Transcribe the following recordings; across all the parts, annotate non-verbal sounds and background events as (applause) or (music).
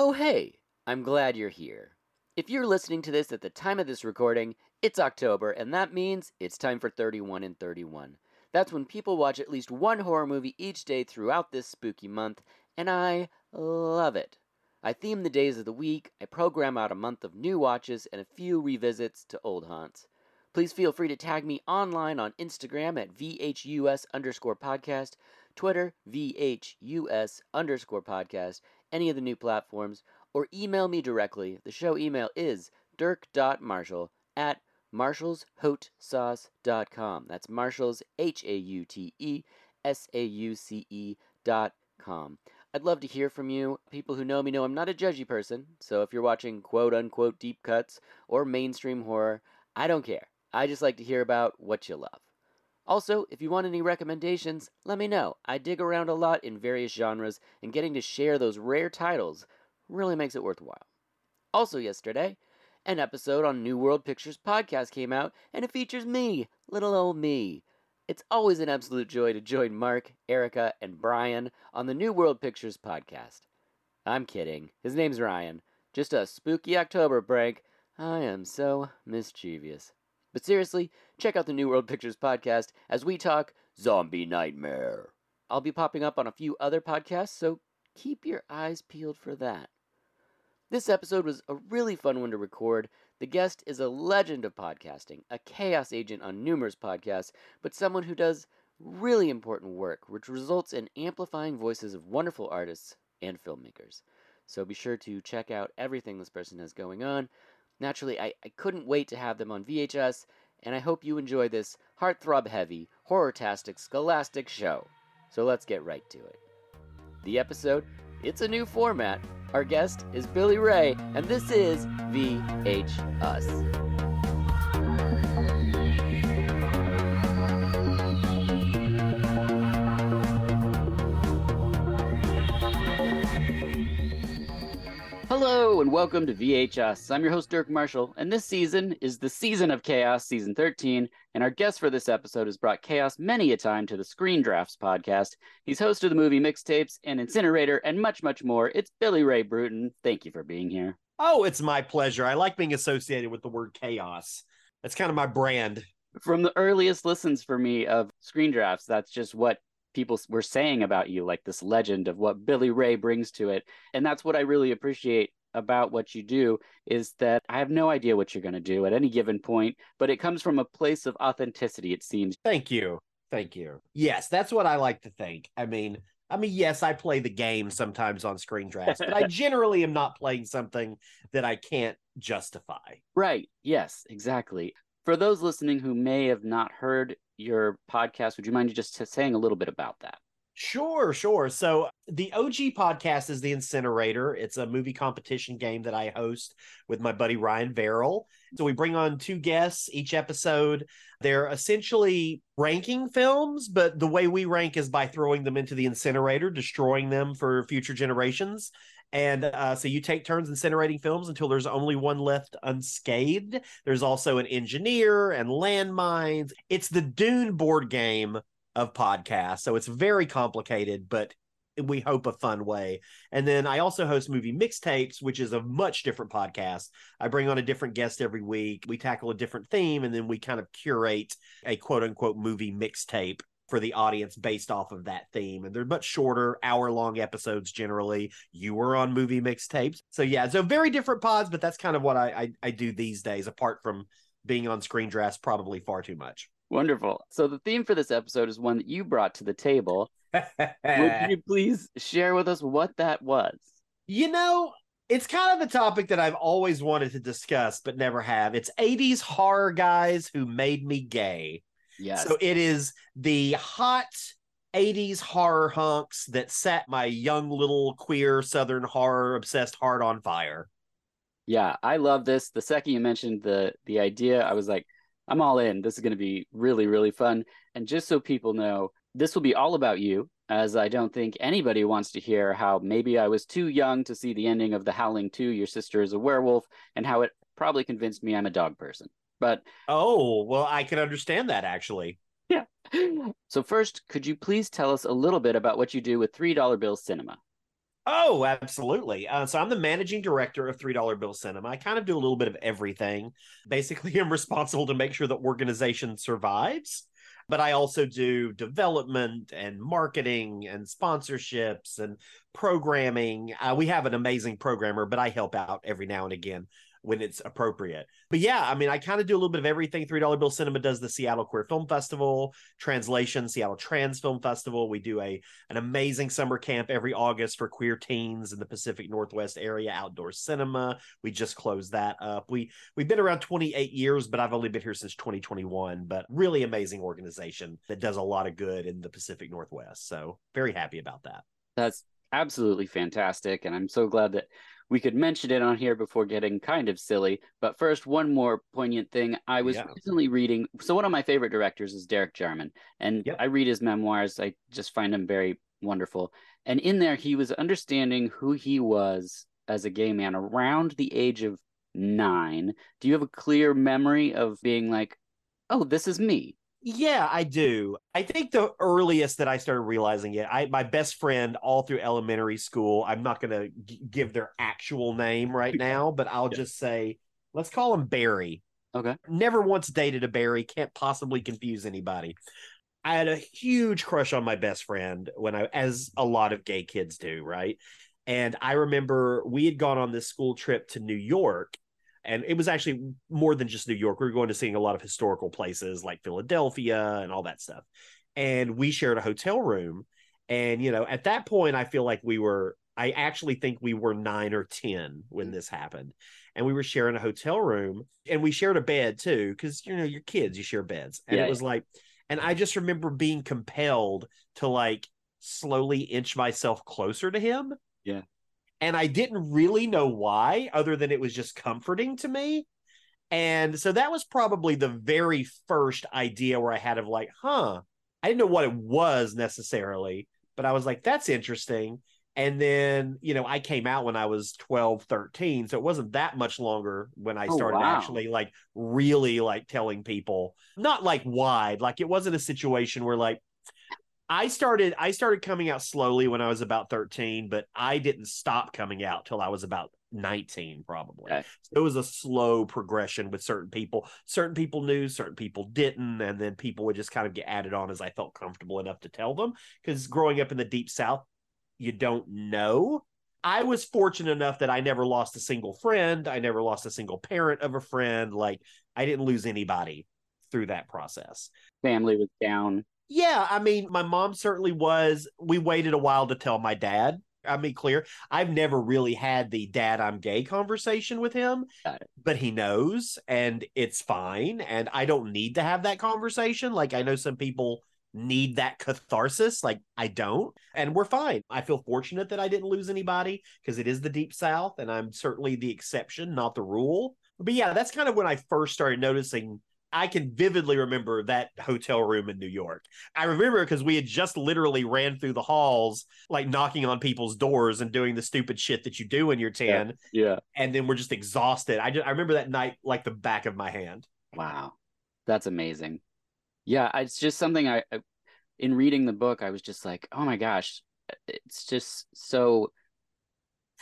Oh, hey, I'm glad you're here. If you're listening to this at the time of this recording, it's October, and that means it's time for 31 and 31. That's when people watch at least one horror movie each day throughout this spooky month, and I love it. I theme the days of the week, I program out a month of new watches and a few revisits to old haunts. Please feel free to tag me online on Instagram at VHUS underscore podcast, Twitter, VHUS underscore podcast, any of the new platforms, or email me directly. The show email is dirk.marshall at marshallshauteSauce.com. That's Marshall's H A U T E S A U C E dot com. I'd love to hear from you. People who know me know I'm not a judgy person, so if you're watching quote unquote deep cuts or mainstream horror, I don't care. I just like to hear about what you love. Also, if you want any recommendations, let me know. I dig around a lot in various genres, and getting to share those rare titles really makes it worthwhile. Also, yesterday, an episode on New World Pictures podcast came out, and it features me, little old me. It's always an absolute joy to join Mark, Erica, and Brian on the New World Pictures podcast. I'm kidding. His name's Ryan. Just a spooky October prank. I am so mischievous. But seriously, check out the New World Pictures podcast as we talk Zombie Nightmare. I'll be popping up on a few other podcasts, so keep your eyes peeled for that. This episode was a really fun one to record. The guest is a legend of podcasting, a chaos agent on numerous podcasts, but someone who does really important work, which results in amplifying voices of wonderful artists and filmmakers. So be sure to check out everything this person has going on. Naturally, I, I couldn't wait to have them on VHS, and I hope you enjoy this heartthrob heavy, horror-tastic, scholastic show. So let's get right to it. The episode, it's a new format. Our guest is Billy Ray, and this is VHS. Hello and welcome to VHS. I'm your host, Dirk Marshall, and this season is the Season of Chaos, Season 13. And our guest for this episode has brought chaos many a time to the Screen Drafts podcast. He's host of the movie Mixtapes and Incinerator and much, much more. It's Billy Ray Brewton. Thank you for being here. Oh, it's my pleasure. I like being associated with the word chaos. That's kind of my brand. From the earliest listens for me of Screen Drafts, that's just what people were saying about you, like this legend of what Billy Ray brings to it. And that's what I really appreciate about what you do is that I have no idea what you're going to do at any given point, but it comes from a place of authenticity, it seems. Thank you. Thank you. Yes, that's what I like to think. I mean, I mean, yes, I play the game sometimes on screen drafts, but I (laughs) generally am not playing something that I can't justify. Right. Yes, exactly. For those listening who may have not heard your podcast, would you mind just saying a little bit about that? Sure, sure. So the OG podcast is the Incinerator. It's a movie competition game that I host with my buddy Ryan Verrill. So we bring on two guests each episode. They're essentially ranking films, but the way we rank is by throwing them into the incinerator, destroying them for future generations. And uh, so you take turns incinerating films until there's only one left unscathed. There's also an engineer and landmines. It's the Dune board game of podcasts. So it's very complicated, but we hope a fun way. And then I also host movie mixtapes, which is a much different podcast. I bring on a different guest every week. We tackle a different theme, and then we kind of curate a quote unquote movie mixtape for the audience based off of that theme. And they're much shorter, hour long episodes generally. You were on movie mixtapes. So yeah, so very different pods, but that's kind of what I, I, I do these days, apart from being on screen drafts probably far too much. Wonderful. So the theme for this episode is one that you brought to the table. Would (laughs) you please share with us what that was? You know, it's kind of a topic that I've always wanted to discuss, but never have. It's 80s horror guys who made me gay. Yes. So it is the hot 80s horror hunks that set my young little queer southern horror obsessed heart on fire. Yeah, I love this. The second you mentioned the the idea, I was like, I'm all in. This is going to be really, really fun. And just so people know, this will be all about you, as I don't think anybody wants to hear how maybe I was too young to see the ending of The Howling 2, Your Sister is a Werewolf, and how it probably convinced me I'm a dog person. But oh, well, I can understand that actually. Yeah. So, first, could you please tell us a little bit about what you do with $3 Bill Cinema? Oh, absolutely. Uh, so I'm the managing director of Three Dollar Bill Cinema. I kind of do a little bit of everything. Basically, (laughs) I'm responsible to make sure the organization survives, but I also do development and marketing and sponsorships and programming. Uh, we have an amazing programmer, but I help out every now and again when it's appropriate. But yeah, I mean, I kind of do a little bit of everything. Three Dollar Bill Cinema does the Seattle Queer Film Festival, Translation, Seattle Trans Film Festival. We do a an amazing summer camp every August for queer teens in the Pacific Northwest area, outdoor cinema. We just closed that up. We we've been around 28 years, but I've only been here since 2021. But really amazing organization that does a lot of good in the Pacific Northwest. So very happy about that. That's absolutely fantastic, and I'm so glad that we could mention it on here before getting kind of silly. But first, one more poignant thing. I was yeah. recently reading. So, one of my favorite directors is Derek Jarman, and yep. I read his memoirs. I just find him very wonderful. And in there, he was understanding who he was as a gay man around the age of nine. Do you have a clear memory of being like, oh, this is me? Yeah, I do. I think the earliest that I started realizing it, I my best friend all through elementary school. I'm not going to g- give their actual name right now, but I'll yeah. just say let's call him Barry. Okay. Never once dated a Barry. Can't possibly confuse anybody. I had a huge crush on my best friend when I, as a lot of gay kids do, right? And I remember we had gone on this school trip to New York and it was actually more than just New York. We were going to seeing a lot of historical places like Philadelphia and all that stuff. And we shared a hotel room. And, you know, at that point, I feel like we were, I actually think we were nine or 10 when mm-hmm. this happened. And we were sharing a hotel room and we shared a bed too, because, you know, you're kids, you share beds. And yeah. it was like, and I just remember being compelled to like slowly inch myself closer to him. Yeah and I didn't really know why, other than it was just comforting to me. And so that was probably the very first idea where I had of like, huh, I didn't know what it was necessarily, but I was like, that's interesting. And then, you know, I came out when I was 12, 13. So it wasn't that much longer when I oh, started wow. actually like really like telling people, not like wide, like it wasn't a situation where like, I started I started coming out slowly when I was about 13, but I didn't stop coming out till I was about 19 probably. Okay. So it was a slow progression with certain people. Certain people knew, certain people didn't, and then people would just kind of get added on as I felt comfortable enough to tell them cuz growing up in the deep south, you don't know. I was fortunate enough that I never lost a single friend, I never lost a single parent of a friend, like I didn't lose anybody through that process. Family was down yeah, I mean, my mom certainly was. We waited a while to tell my dad. I mean, clear. I've never really had the dad I'm gay conversation with him, but he knows and it's fine. And I don't need to have that conversation. Like, I know some people need that catharsis. Like, I don't. And we're fine. I feel fortunate that I didn't lose anybody because it is the deep south and I'm certainly the exception, not the rule. But yeah, that's kind of when I first started noticing I can vividly remember that hotel room in New York. I remember because we had just literally ran through the halls, like knocking on people's doors and doing the stupid shit that you do when you're 10. Yeah. yeah. And then we're just exhausted. I just, I remember that night like the back of my hand. Wow. That's amazing. Yeah. It's just something I, in reading the book, I was just like, oh my gosh, it's just so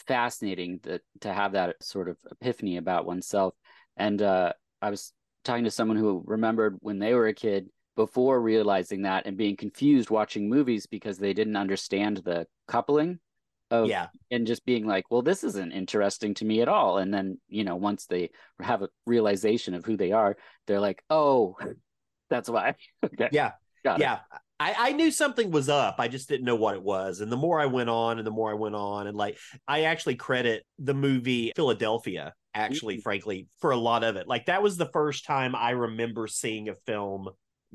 fascinating that to have that sort of epiphany about oneself. And uh, I was talking to someone who remembered when they were a kid before realizing that and being confused watching movies because they didn't understand the coupling of yeah and just being like well this isn't interesting to me at all and then you know once they have a realization of who they are they're like oh (laughs) that's why (laughs) okay. yeah Got yeah it. I, I knew something was up. I just didn't know what it was. And the more I went on and the more I went on, and like I actually credit the movie Philadelphia actually, mm-hmm. frankly, for a lot of it. Like that was the first time I remember seeing a film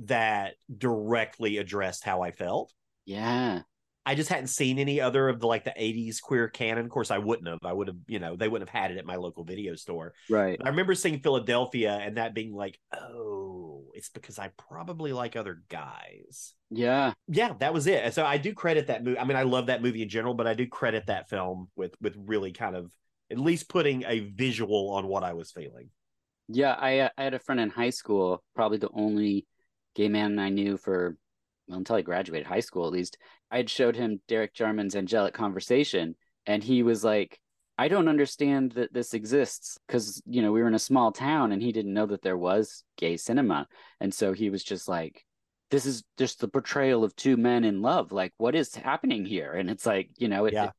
that directly addressed how I felt. Yeah. I just hadn't seen any other of the like the 80s queer canon. Of course, I wouldn't have. I would have, you know, they wouldn't have had it at my local video store. Right. But I remember seeing Philadelphia and that being like, oh, it's because I probably like other guys. Yeah. Yeah, that was it. So I do credit that movie. I mean, I love that movie in general, but I do credit that film with with really kind of at least putting a visual on what I was feeling. Yeah, I uh, I had a friend in high school, probably the only gay man I knew for well until I graduated high school at least. I had showed him Derek Jarman's Angelic Conversation, and he was like, I don't understand that this exists because, you know, we were in a small town and he didn't know that there was gay cinema. And so he was just like, this is just the portrayal of two men in love. Like, what is happening here? And it's like, you know, it, Yeah. it-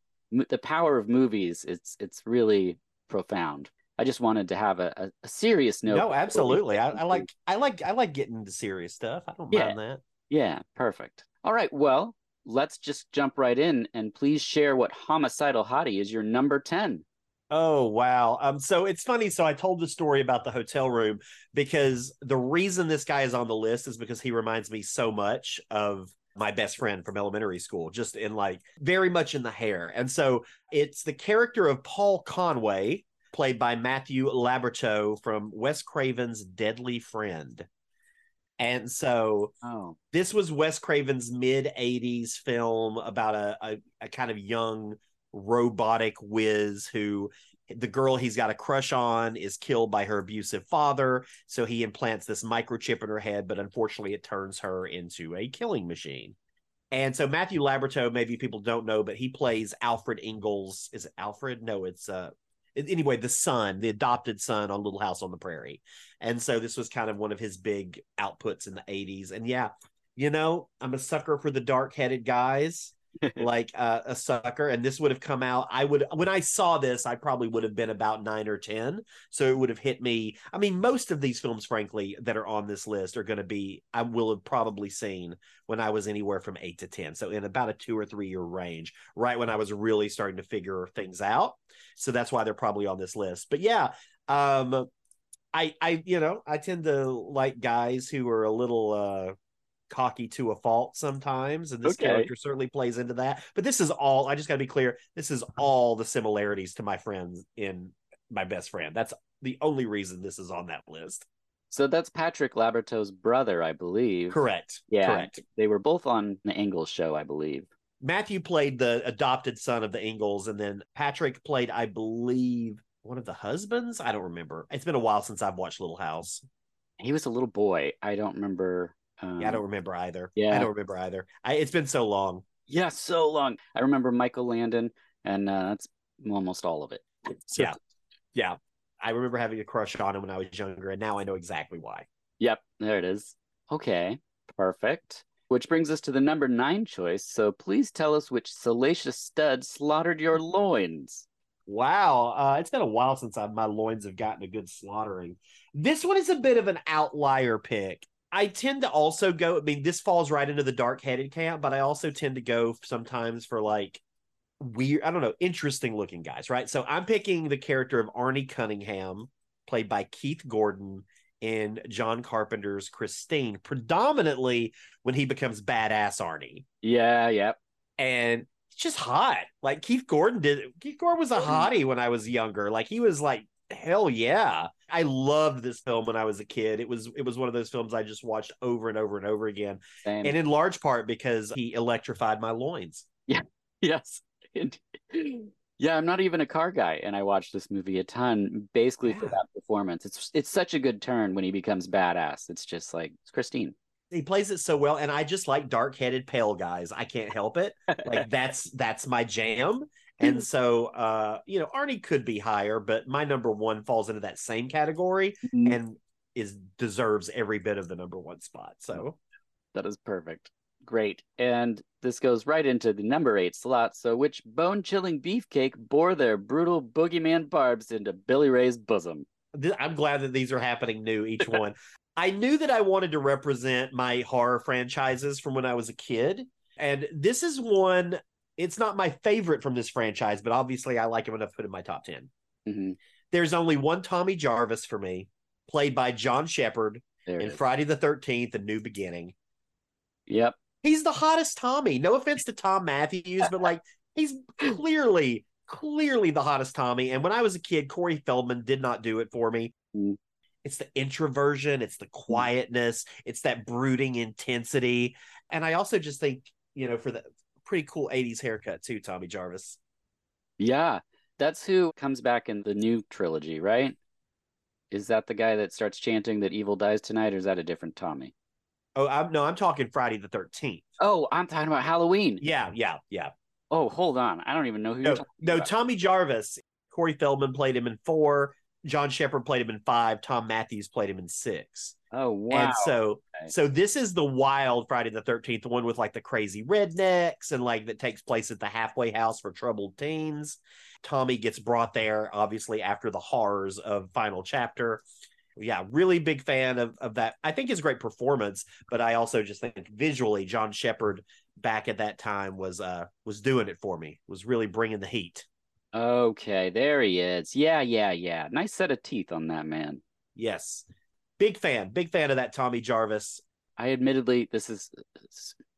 the power of movies, it's, it's really profound. I just wanted to have a, a, a serious note. No, absolutely. I, I like I like I like getting into serious stuff. I don't Yeah. mind that. Yeah, perfect. All right. Well, let's just jump right in and please share what homicidal hottie is your number 10. Oh wow. Um so it's funny so I told the story about the hotel room because the reason this guy is on the list is because he reminds me so much of my best friend from elementary school just in like very much in the hair. And so it's the character of Paul Conway played by Matthew Laborteaux from Wes Craven's Deadly Friend. And so Oh, this was Wes Craven's mid 80s film about a, a, a kind of young robotic whiz who the girl he's got a crush on is killed by her abusive father. So he implants this microchip in her head, but unfortunately, it turns her into a killing machine. And so Matthew Laborteaux, maybe people don't know, but he plays Alfred Ingalls. Is it Alfred? No, it's uh anyway, the son, the adopted son on Little House on the Prairie. And so this was kind of one of his big outputs in the 80s. And yeah, you know, I'm a sucker for the dark-headed guys, (laughs) like uh, a sucker. And this would have come out. I would when I saw this, I probably would have been about nine or ten. So it would have hit me. I mean, most of these films, frankly, that are on this list are going to be I will have probably seen when I was anywhere from eight to ten. So in about a two or three year range, right when I was really starting to figure things out. So that's why they're probably on this list. But yeah, um, I I you know I tend to like guys who are a little uh cocky to a fault sometimes and this Okay. character certainly plays into that but this is all i just got to be clear this is all the similarities to my friends in my best friend that's the only reason this is on that list so that's Patrick Laborteaux's brother, I believe. correct Yeah, correct they were both on the Ingalls show, I believe. matthew played the adopted son of the ingalls and then patrick played i believe one of the husbands i don't remember it's been a while since i've watched little house He was a little boy. I don't remember. Um, yeah, i don't remember either yeah. i don't remember either I, it's been so long yeah, so long. I remember Michael Landon, and uh, that's almost all of it. So- (laughs) Yeah. yeah i remember having a crush on him when i was younger and now i know exactly why Yep, there it is. Okay, perfect. Which brings us to the number nine choice. So please tell us which salacious stud slaughtered your loins. Wow, uh, it's been a while since I, my loins have gotten a good slaughtering. This one is a bit of an outlier pick. I tend to also go. I mean, this falls right into the dark-headed camp, but I also tend to go sometimes for like weird. I don't know, interesting looking guys, right? So I'm picking the character of Arnie Cunningham, played by Keith Gordon in John Carpenter's Christine, predominantly when he becomes badass Arnie Yeah, yep. and it's just hot. Like Keith Gordon did. Keith Gordon was a mm-hmm. hottie when I was younger. Like he was like, hell yeah. I loved this film when I was a kid. It was it was one of those films I just watched over and over and over again, Same. and in large part because he electrified my loins. Yeah. (laughs) Yes. yeah, I'm not even a car guy, and I watched this movie a ton, basically for that performance. It's it's such a good turn when he becomes badass. It's just like it's Christine. He plays it so well, and I just like dark-headed pale guys. I can't help it. (laughs) Like that's that's my jam. And (laughs) so, uh, you know, Arnie could be higher, but my number one falls into that same category Mhm. and is deserves every bit of the number one spot. So That is perfect. Great. And this goes right into the number eight slot. So, which bone chilling beefcake bore their brutal boogeyman barbs into Billy Ray's bosom? I'm glad that these are happening new, each (laughs) one. I knew that I wanted to represent my horror franchises from when I was a kid. And this is one, it's not my favorite from this franchise, but obviously I like him enough to put in my top 10. hmm There's only one Tommy Jarvis for me, played by John Shepherd There in. Friday the 13th, A New Beginning. Yep. He's the hottest Tommy. No offense to Thom Mathews, but like (laughs) he's clearly, clearly the hottest Tommy. And when I was a kid, Corey Feldman did not do it for me. Mm. It's the introversion, it's the quietness, it's that brooding intensity. And I also just think, you know, for the pretty cool 80s haircut too, Tommy Jarvis. Yeah. That's who comes back in the new trilogy, right? Is that the guy that starts chanting that evil dies tonight, or is that a different Tommy? Oh, I'm no, I'm talking Friday the 13th. Oh, I'm talking about Halloween. Yeah, yeah, yeah. Oh, hold on. I don't even know who no, no, about. Tommy Jarvis. Corey Feldman played him in four. John Shepherd played him in five. Thom Mathews played him in six. Oh, wow. And so, Okay. so this is the wild Friday the Thirteenth, one with like the crazy rednecks and like that takes place at the halfway house for troubled teens. Tommy gets brought there, obviously after the horrors of final chapter. Yeah, really big fan of of that. I think his great performance, but I also just think visually, John Shepherd back at that time was uh was doing it for me. Was really bringing the heat. Okay, there he is. Yeah, yeah, yeah. Nice set of teeth on that man. Yes, big fan, big fan of that Tommy Jarvis. I admittedly, this is,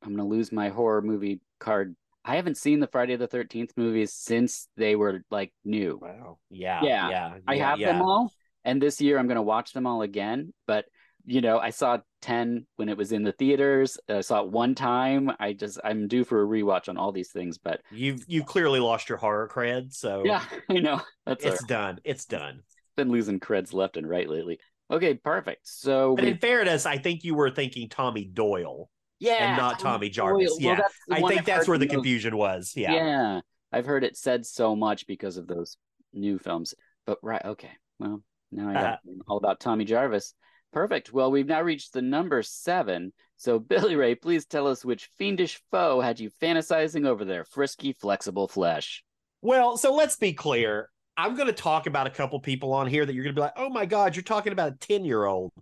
I'm going to lose my horror movie card. I haven't seen the Friday the 13th movies since they were like new. Wow. Yeah. Yeah, Yeah. I yeah, have yeah. them all. And this year I'm going to watch them all again. But, you know, I saw 10 when it was in the theaters. I saw it one time. I just, I'm due for a rewatch on all these things. But You've you clearly lost your horror cred, so yeah, (laughs) I know. That's it's done. It's done. been losing creds left and right lately. Okay, perfect. So, But we- in fairness, I think you were thinking Tommy Doyle. yeah. and not Tommy Jarvis. Yeah, I think I've that's where the confusion was. Yeah. Yeah. I've heard it said so much because of those new films. But right, okay. Well, now I got (laughs) all about Tommy Jarvis. Perfect. Well, we've now reached the number seven. So, Billy Ray, please tell us which fiendish foe had you fantasizing over their frisky, flexible flesh. Well, so let's be clear. I'm going to talk about a couple people on here that you're going to be like, "Oh my god, you're talking about a 10-year-old."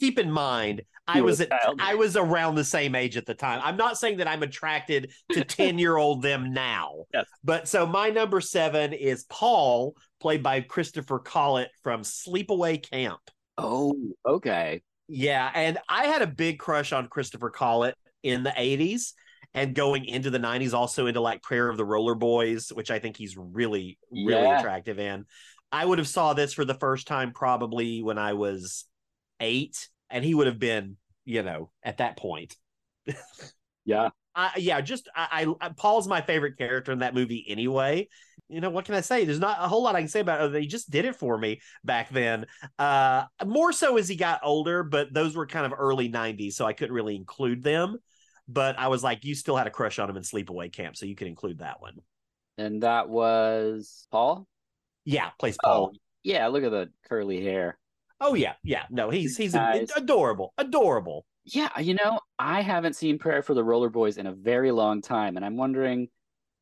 Keep in mind, I was at. I was around the same age at the time. I'm not saying that I'm attracted to (laughs) 10-year-old them now. Yes. But so my number 7 is Paul, played by Christopher Collett from Sleepaway Camp. Oh, okay. Yeah, and I had a big crush on Christopher Collett in the 80s and going into the 90s also into like Prayer of the Roller Boys, which I think he's really really Yeah. attractive in. I would have saw this for the first time probably when I was 8 and he would have been, you know, at that point. Yeah. (laughs) I, yeah, just I, I Paul's my favorite character in that movie anyway. You know what can I say? There's not a whole lot I can say about it. other He just did it for me back then. Uh, more so as he got older, but those were kind of early '90s, so I couldn't really include them. But I was like, you still had a crush on him in Sleepaway Camp, so you can include that one. And that was Paul? Yeah, plays oh, Paul. Oh, yeah. Look at the curly hair. Oh, yeah, yeah. No, he's he's Nice. adorable, adorable. Yeah, you know, I haven't seen Prayer for the Roller Boys in a very long time, and I'm wondering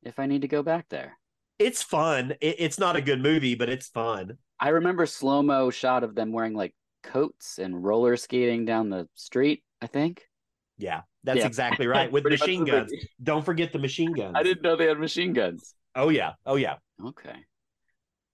if I need to go back there. It's fun. It, it's not a good movie, but it's fun. I remember slow mo shot of them wearing like coats and roller skating down the street. I think Yeah, that's Yeah. exactly right. (laughs) With machine guns. Don't forget the machine guns. I didn't know they had machine guns. Oh yeah. Oh yeah. Okay,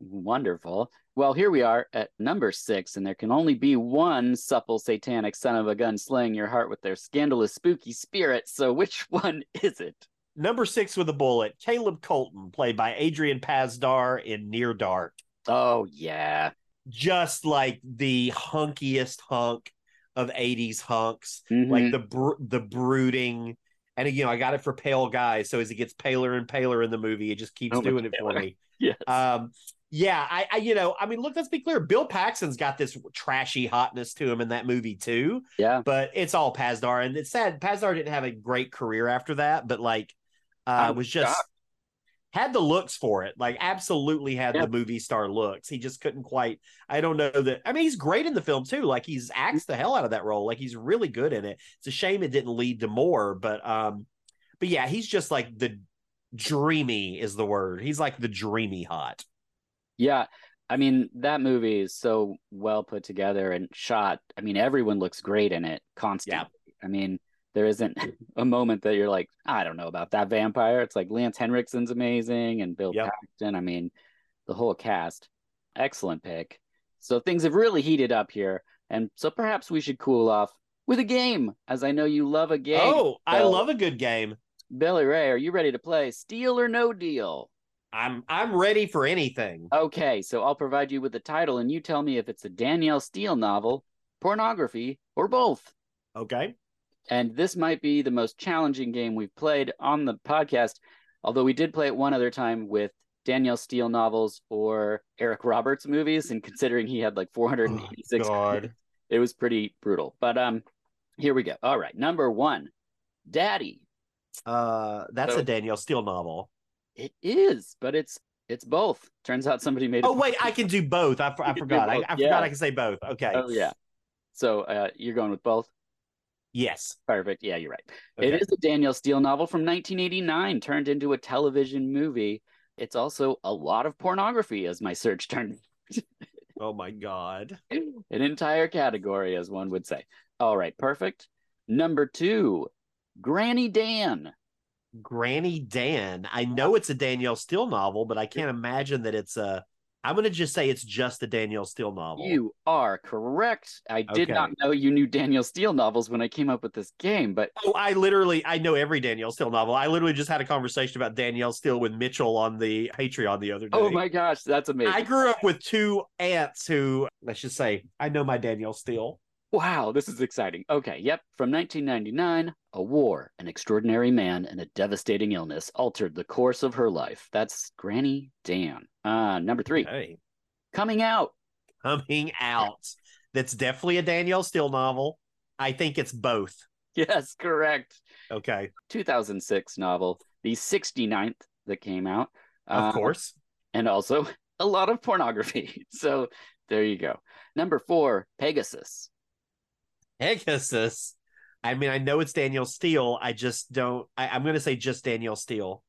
wonderful. Well, here we are at number six, and there can only be one supple satanic son of a gun slaying your heart with their scandalous spooky spirit. So, which (laughs) one is it? Number six with a bullet, Caleb Colton, played by Adrian Pasdar in Near Dark. Oh yeah, Just like the hunkiest hunk of 80s hunks, Mhm. like the br- the brooding. And you know, I got it for pale guys. So as it gets paler and paler in the movie, it just keeps Oh, doing it for me. (laughs) yes. Um, yeah, I, I, you know, I mean, look, let's be clear. Bill Paxton's got this trashy hotness to him in that movie too. yeah. but it's all Pasdar, and it's sad. Pasdar didn't have a great career after that, but like, uh, I'm was just shocked. Had the looks for it. Like, absolutely had Yeah. the movie star looks. He just couldn't quite. I don't know that. I mean, he's great in the film too. Like, he's acts the hell out of that role. Like, he's really good in it. It's a shame it didn't lead to more, but um, but yeah, he's just like the dreamy is the word. He's like the dreamy hot. Yeah. I mean, that movie is so well put together and shot. I mean, everyone looks great in it constantly. I mean, there isn't (laughs) a moment that you're like, I don't know about that vampire. It's like Lance Henriksen's amazing and Bill Yep. Paxton. I mean, the whole cast. Excellent pick. So things have really heated up here. And so perhaps we should cool off with a game, as I know you love a game. Oh, I So- love a good game. Billy Ray, are you ready to play Steal or No Deal? I'm I'm ready for anything. Okay, so I'll provide you with the title and you tell me if it's a Danielle Steel novel, pornography, or both. Okay. And this might be the most challenging game we've played on the podcast, although we did play it one other time with Danielle Steel novels or Eric Roberts movies. And considering he had like 486, God. (laughs) it was pretty brutal. But um, here we go. All right, number one, Daddy. Uh, that's So- a Danielle Steel novel. It is, but it's it's both. Turns out somebody made. Oh wait, I can do both. I, I forgot. I, I Yeah. forgot I can say both. Okay. Oh yeah. So uh, you're going with both. Yes. Perfect. Yeah, you're right. Okay. It is a Danielle Steel novel from 1989 turned into a television movie. It's also a lot of pornography, as my search (laughs) turned Oh my god. an entire category, as one would say. All right, perfect. Number two, Granny Dan. Granny Dan. I know it's a Danielle Steel novel, but I can't imagine that it's a. I'm going to just say it's just a Danielle Steel novel. You are correct. I did Okay. not know you knew Danielle Steel novels when I came up with this game, but Oh, I literally I know every Danielle Steel novel. I literally just had a conversation about Danielle Steel with Mitchell on the Patreon the other oh day. oh my gosh, that's amazing. I grew up with two aunts who, let's just say, I know my Danielle Steel. Wow, this is exciting. Okay, yep. From 1999, a war, an extraordinary man, and a devastating illness altered the course of her life. That's Granny Dan. Uh, number three, Hey. coming out. Coming out. That's definitely a Danielle Steel novel. I think it's both. Yes, correct. Okay. 2006 novel, the 69th that came out. Of Uh, course. And also (laughs) a lot of pornography. (laughs) So there you go. Number four, Pegasus. Pegasus. I mean, I know it's Daniel Steele. I just don't. I, I'm going to say just Daniel Steele.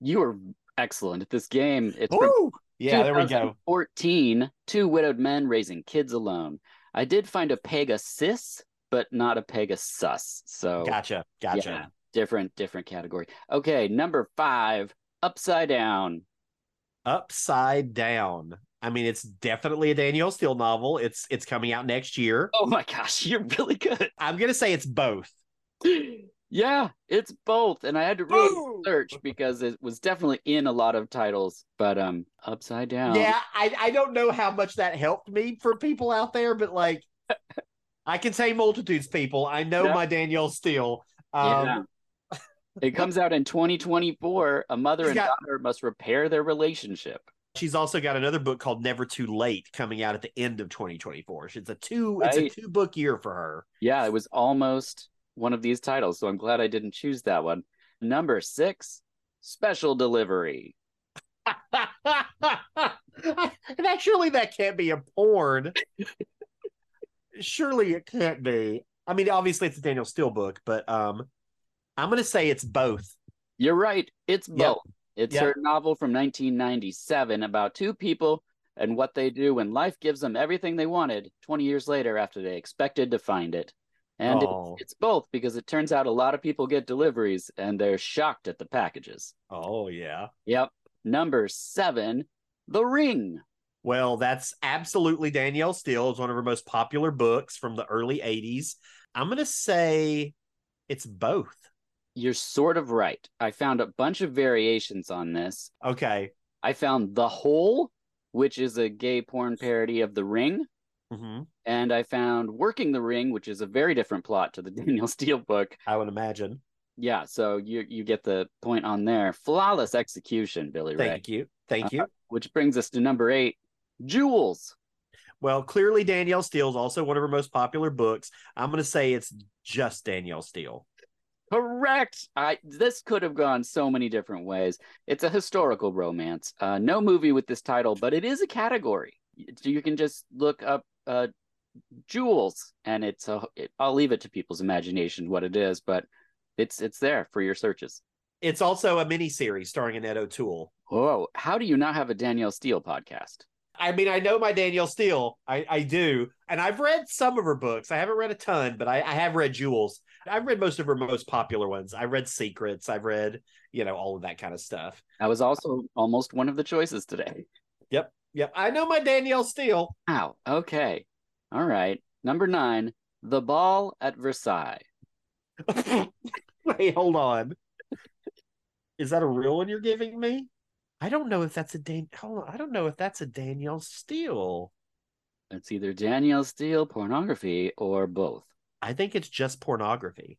You are excellent at this game. It's Woo! Yeah, there we go. 2014, two widowed men raising kids alone. I did find a Pegasus, but not a Pegasus. So Gotcha. Gotcha. yeah, different, different category. Okay, number five, Upside Down. Upside Down. I mean, it's definitely a Danielle Steel novel. It's it's coming out next year. Oh my gosh, (laughs) you're really good. I'm going to say it's both. (gasps) yeah, it's both, and I had to really Boom! search because it was definitely in a lot of titles. But um, Upside Down. Yeah, I, I don't know how much that helped me for people out there, but like (laughs) I can say multitudes, people. I know Yeah. my Danielle Steel. Um, Yeah. It comes out in 2024. A mother and got- daughter must repair their relationship. She's also got another book called Never Too Late coming out at the end of 2024. It's a two it's a two book year for her. Yeah, it was almost one of these titles, so I'm glad I didn't choose that one. Number six, Special Delivery. (laughs) that surely that can't be a porn. surely it can't be. I mean, obviously it's a Daniel Steele book, but um I'm gonna say it's both. You're right, it's Yep. It's Yep. her novel from 1997 about two people and what they do when life gives them everything they wanted 20 years later after they expected to find it. And Oh. it's, it's both because it turns out a lot of people get deliveries and they're shocked at the packages. Oh yeah. Yep. Number seven, The Ring. Well, that's absolutely Danielle Steel. It's one of her most popular books from the early 80s. I'm gonna say it's both. You're sort of right. I found a bunch of variations on this. Okay. I found The Hole, which is a gay porn parody of The Ring. hmm And I found Working the Ring, which is a very different plot to the (laughs) Daniel Steele book. I would imagine. Yeah, so you you get the point on there. Flawless execution, Billy Ray. Thank you. Thank you. Which brings us to number eight, Jewels. Well, clearly Danielle Steel is also one of her most popular books. I'm going to say it's just Danielle Steel. Correct. I this could have gone so many different ways. It's a historical romance. Uh, no movie with this title, but it is a category. You can just look up uh, Jewels, and it's a. It, I'll leave it to people's imagination what it is, but it's it's there for your searches. It's also a miniseries starring Annette O'Toole. Whoa! How do you not have a Danielle Steel podcast? I mean, I know my Danielle Steel. I, I do. And I've read some of her books. I haven't read a ton, but I, I have read Jewels. I've read most of her most popular ones. I read Secrets. I've read, you know, all of that kind of stuff. I was also almost one of the choices today. Yep. Yep. I know my Danielle Steel. Wow. Okay. All right. Number nine, The Ball at Versailles. (laughs) Wait, hold on. Is that a real one you're giving me? I don't know if that's a Dan. Hold on. I don't know if that's a Danielle Steel. It's either Danielle Steel pornography or both. I think it's just pornography.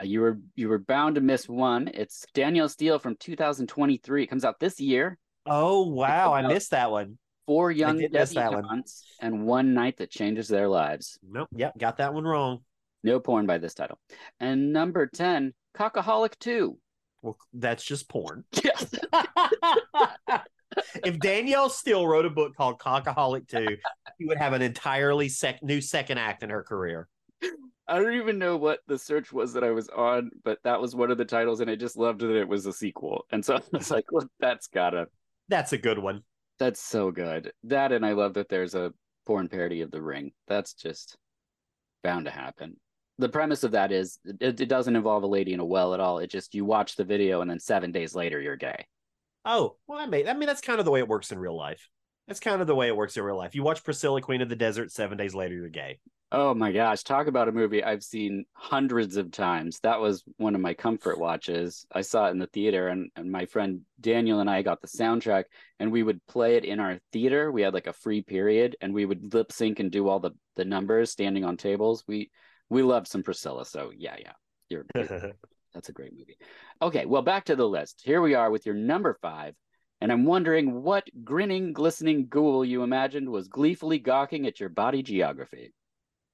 Uh, You were you were bound to miss one. It's Danielle Steel from 2023. It comes out this year. Oh wow, I missed that one. Four young did miss one. debutantes and one night that changes their lives. Nope. Yep, got that one wrong. No porn by this title. And number 10, Cockaholic 2. Well, that's just porn. (laughs) Yes. (laughs) if Danielle Steel wrote a book called Cockaholic 2, she would have an entirely sec- new second act in her career. I don't even know what the search was that I was on, but that was one of the titles, and I just loved that it was a sequel. And so (laughs) I was like, well, that's gotta, That's a good one. that's so good. That, and I love that there's a porn parody of The Ring. That's just bound to happen. The premise of that is it, it doesn't involve a lady in a well at all. It just you watch the video, and then seven days later, you're gay. Oh, well, I mean, I mean, that's kind of the way it works in real life. That's kind of the way it works in real life. You watch Priscilla, Queen of the Desert, seven days later, you're gay. Oh my gosh, talk about a movie I've seen hundreds of times. That was one of my comfort watches. I saw it in the theater, and, and my friend Daniel and I got the soundtrack, and we would play it in our theater. We had like a free period, and we would lip sync and do all the, the numbers standing on tables. We we loved some Priscilla, so yeah, yeah, you're, you're (laughs) that's a great movie. Okay, well, back to the list. Here we are with your number five. And I'm wondering what grinning, glistening ghoul you imagined was gleefully gawking at your body geography.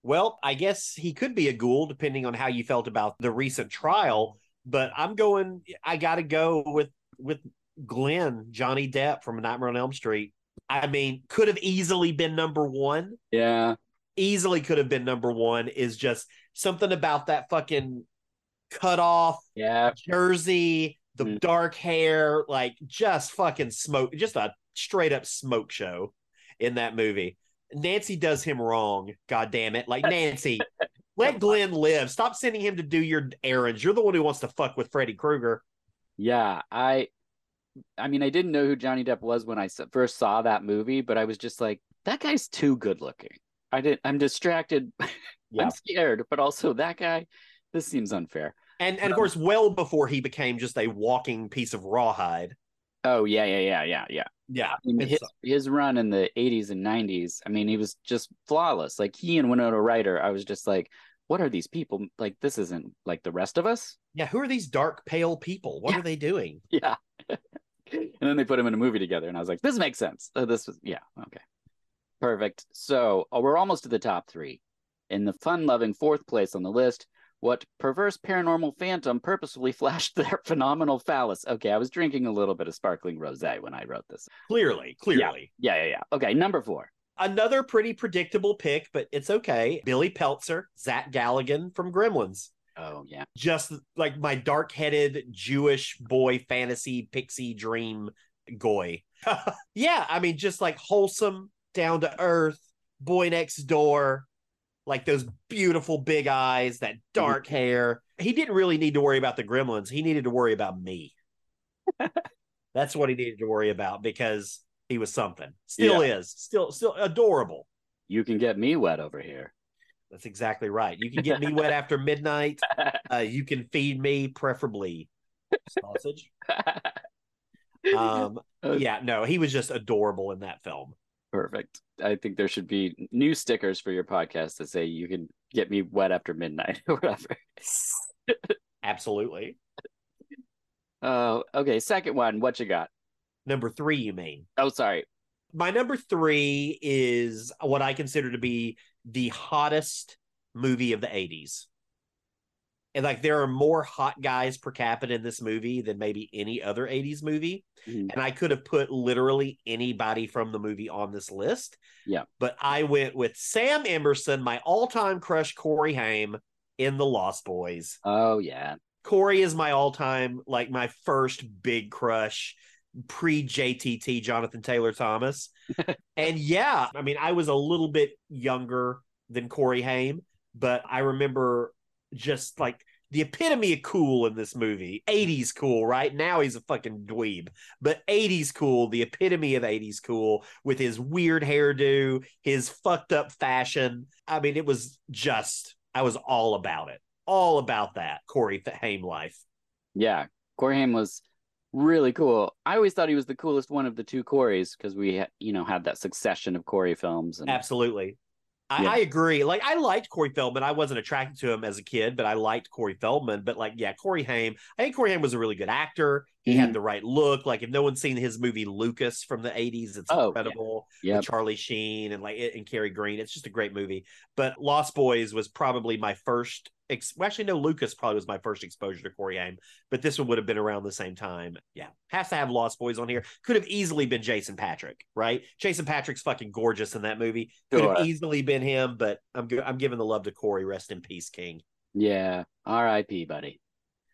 well, I guess he could be a ghoul depending on how you felt about the recent trial. But I'm going. I got to go with with Glenn Johnny Depp from Nightmare on Elm Street. I mean, could have easily been number one. Yeah. Easily could have been number one. Is just something about that fucking cut off Yeah. jersey, the Mm. dark hair, like just fucking smoke, just a straight up smoke show in that movie. Nancy does him wrong. God damn it. Like (laughs) Nancy, let Glenn live. Stop sending him to do your errands. You're the one who wants to fuck with Freddy Krueger. Yeah. I I mean, I didn't know who Johnny Depp was when I first saw that movie, but I was just like, that guy's too good looking. I did I'm distracted. (laughs) Yeah. I'm scared, but also that guy, this seems unfair. And and of course, well before he became just a walking piece of rawhide. Oh yeah, yeah, yeah, yeah, yeah. Yeah. I mean, his, his run in the 80s and 90s, I mean, he was just flawless. Like he and Winona Ryder, I was just like, what are these people? Like, this isn't like the rest of us. yeah, who are these dark, pale people? What Yeah. are they doing? (laughs) Yeah. (laughs) and then they put him in a movie together, and I was like, this makes sense. Uh, this was, yeah, okay. Perfect. So uh, we're almost to the top three. In the fun loving fourth place on the list, what perverse paranormal phantom purposefully (laughs) flashed their phenomenal phallus? Okay, I was drinking a little bit of sparkling rose when I wrote this. Clearly, clearly. Yeah, yeah, yeah. Okay, number four. Another pretty predictable pick, but it's okay. Billy Peltzer, Zach Galligan from Gremlins. Oh, yeah. Just like my dark headed Jewish boy fantasy pixie dream goy. (laughs) yeah, I mean, just like wholesome, down to earth, boy next door, like those beautiful big eyes, that dark hair. He didn't really need to worry about the gremlins. He needed to worry about me. (laughs) That's what he needed to worry about because he was something. Still is. Still still adorable. You can get me wet over here. That's exactly right. You can get me wet after midnight. (laughs) Uh, you can feed me, preferably sausage. (laughs) Um, yeah, no, he was just adorable in that film. Perfect. I think there should be new stickers for your podcast that say you can get me wet after midnight (laughs) or whatever. Absolutely. Oh, okay. Second one. What you got? Number three, you mean? Oh, sorry. My number three is what I consider to be the hottest movie of the 80s. And like there are more hot guys per capita in this movie than maybe any other 80s movie. Mhm. And I could have put literally anybody from the movie on this list. Yeah. But I went with Sam Emerson, my all-time crush Corey Haim in The Lost Boys. Oh, yeah. Corey is my all-time, like my first big crush pre JTT Jonathan Taylor Thomas. (laughs) and yeah, I mean, I was a little bit younger than Corey Haim, but I remember just like the epitome of cool in this movie. 80s cool, right? Now he's a fucking dweeb, but 80s cool, the epitome of 80s cool with his weird hairdo, his fucked up fashion. I mean, it was just, I was all about it. All about that Corey Haim life. Yeah. Corey Haim was really cool. I always thought he was the coolest one of the two Corys because we, you know, had that succession of Corey films. And Absolutely. I, Yeah. I agree. Like I liked Corey Feldman. I wasn't attracted to him as a kid, but I liked Corey Feldman. But like, yeah, Corey Haim. I think Corey Haim was a really good actor. He Mhm. had the right look. Like, if no one's seen his movie Lucas from the '80s, it's Oh, yeah. Yep. Charlie Sheen and like and Kerri Green. It's just a great movie. But Lost Boys was probably my first ex- well, actually no lucas probably was my first exposure to corey haim but this one would have been around the same time yeah has to have lost boys on here could have easily been jason Patric, right jason Patric's fucking gorgeous in that movie could Sure. have easily been him but i'm i'm giving the love to corey rest in peace king Yeah. R.I.P. Buddy.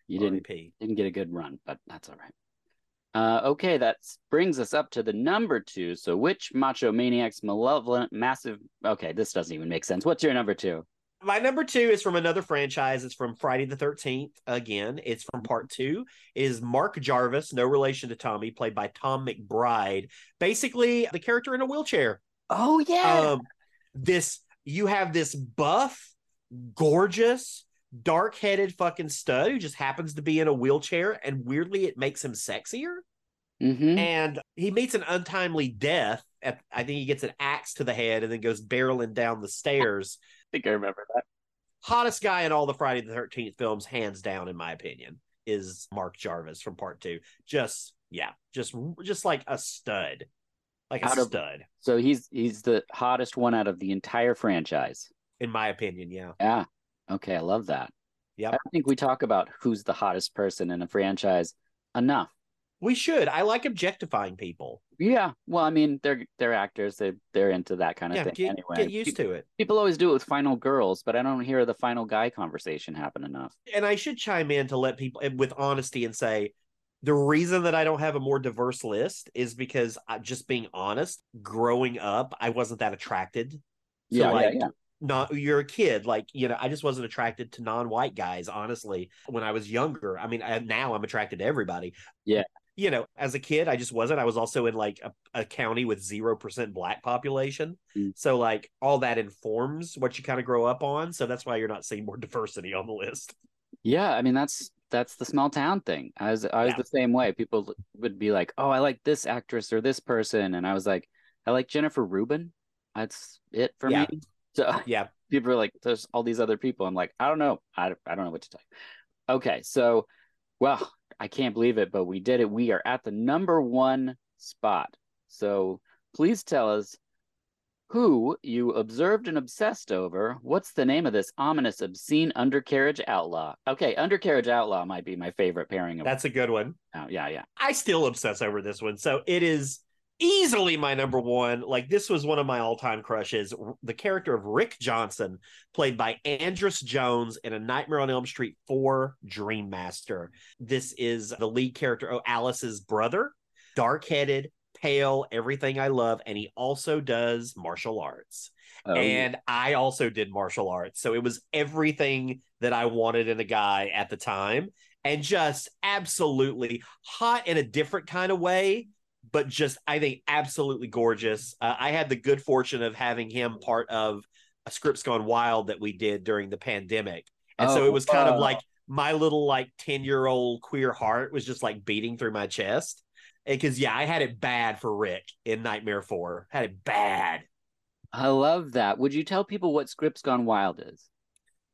You didn't R.I.P.. didn't get a good run, but that's all right. Uh, okay, that brings us up to the number two. So, which Macho Maniac's malevolent, massive? Okay, this doesn't even make sense. What's your number two? My number two is from another franchise. It's from Friday the 13th. Again, it's from part two. It is Mark Jarvis, no relation to Tommy, played by Tom McBride. Basically, the character in a wheelchair. Oh yeah. Um, this you have this buff, gorgeous, dark-headed fucking stud who just happens to be in a wheelchair, and weirdly, it makes him sexier. mm-hmm. And he meets an untimely death. At, I think he gets an axe to the head and then goes barreling down the stairs. I think I remember that. hottest guy in all the Friday the Thirteenth films, hands down, in my opinion, is Mark Jarvis from Part Two. Just yeah, just just like a stud, like a Out of- stud, So he's he's the hottest one out of the entire franchise. in my opinion. Yeah, Yeah. Okay, I love that. Yeah. I think we talk about who's the hottest person in a franchise enough. We should. I like objectifying people. Yeah. Well, I mean, they're they're actors. They they're into that kind of Yeah, thing get, anyway. get used to it. People always do it with final girls, but I don't hear the final guy conversation happen enough. And I should chime in to let people with honesty and say. The reason that I don't have a more diverse list is because I, just being honest, growing up, I wasn't that attracted. to, Yeah, yeah, like, yeah. not you're a kid like you know i just wasn't attracted to non-white guys honestly when i was younger i mean I, now i'm attracted to everybody Yeah. You know as a kid i just wasn't i was also in like a, a county with 0% black population Mm. so like all that informs what you kind of grow up on so that's why you're not seeing more (laughs) diversity on the list Yeah, I mean that's that's the small town thing. I was I was Yeah. the same way. People would be like, "Oh, I like this actress or this person," and I was like, "I like Jennifer Rubin." That's it for Yeah. me. (laughs) So yeah people are like, "There's all these other people." I'm like, "I don't know. I I don't know what to tell you." Okay, so well, I can't believe it, but we did it. We are at the number one spot. So please tell us who you observed and obsessed over. What's the name of this ominous, obscene undercarriage outlaw? Okay, undercarriage outlaw might be my favorite pairing of. that's a good one oh, yeah, yeah. I still obsess over this one. So it is easily my number one. Like this was one of my all-time crushes. The character of Rick Johnson, played by Andras Jones in A Nightmare on Elm Street 4 Dream Master. This is the lead character, oh, Alice's brother, dark-headed, pale, everything I love, and he also does martial arts Oh, yeah. and I also did martial arts. So it was everything that I wanted in a guy at the time and just absolutely hot in a different kind of way, but just I think absolutely gorgeous. Uh, I had the good fortune of having him part of a Scripts Gone Wild that we did during the pandemic. And so Oh, it was kind of like my little like 10 year old queer heart was just like beating through my chest. Because yeah, I had it bad for Rick in Nightmare 4. Had it bad. I love that. Would you tell people what Scripts Gone Wild is?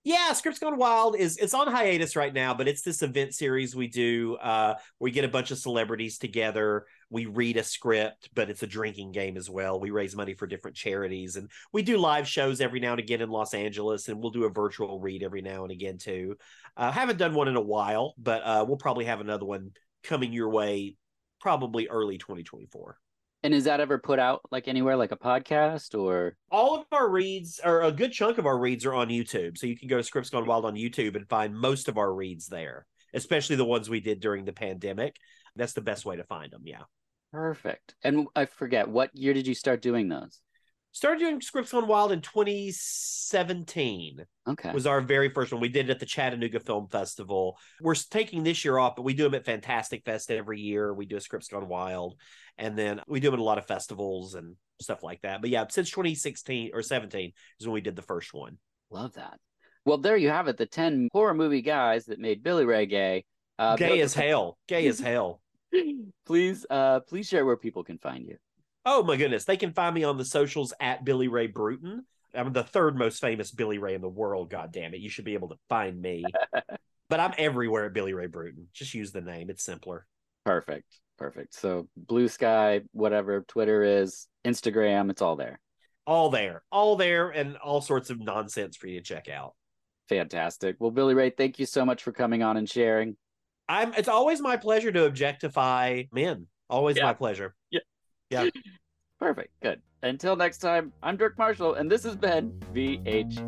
Yeah, Scripts Gone Wild is it's on hiatus right now, but it's this event series we do. Uh, we get a bunch of celebrities together. We read a script, but it's a drinking game as well. We raise money for different charities, and we do live shows every now and again in Los Angeles, and we'll do a virtual read every now and again too. Uh, haven't done one in a while, but uh, we'll probably have another one coming your way, probably early 2024. And is that ever put out like anywhere, like a podcast or? all of our reads or a good chunk of our reads are on YouTube. So you can go to Scripts Gone Wild on YouTube and find most of our reads there, especially the ones we did during the pandemic. That's the best way to find them. Yeah. Perfect. And I forget, what year did you start doing those? Started doing Scripts Gone Wild in 2017 Okay. was our very first one. We did it at the Chattanooga Film Festival. We're taking this year off, but we do them at Fantastic Fest every year. We do a Scripts Gone Wild, and then we do them at a lot of festivals and stuff like that. But yeah, since 2016 or 17 is when we did the first one. Love that. Well, there you have it. The 10 horror movie guys that made Billy Ray gay. Uh, Gay as hell. Gay as (laughs) hell. please, uh, please share where people can find you. Oh my goodness. They can find me on the socials at Billy Ray Brewton. I'm the third most famous Billy Ray in the world. God damn it. You should be able to find me. (laughs) but I'm everywhere at Billy Ray Brewton. Just use the name. It's simpler. Perfect. Perfect. So Blue Sky, whatever Twitter is, Instagram, it's all there. All there. All there and all sorts of nonsense for you to check out. Fantastic. Well, Billy Ray, thank you so much for coming on and sharing. I'm it's always my pleasure to objectify men. Always Yeah. my pleasure. Yeah. Yeah. Perfect. Good. Until next time, I'm Dirk Marshall, and this has been VH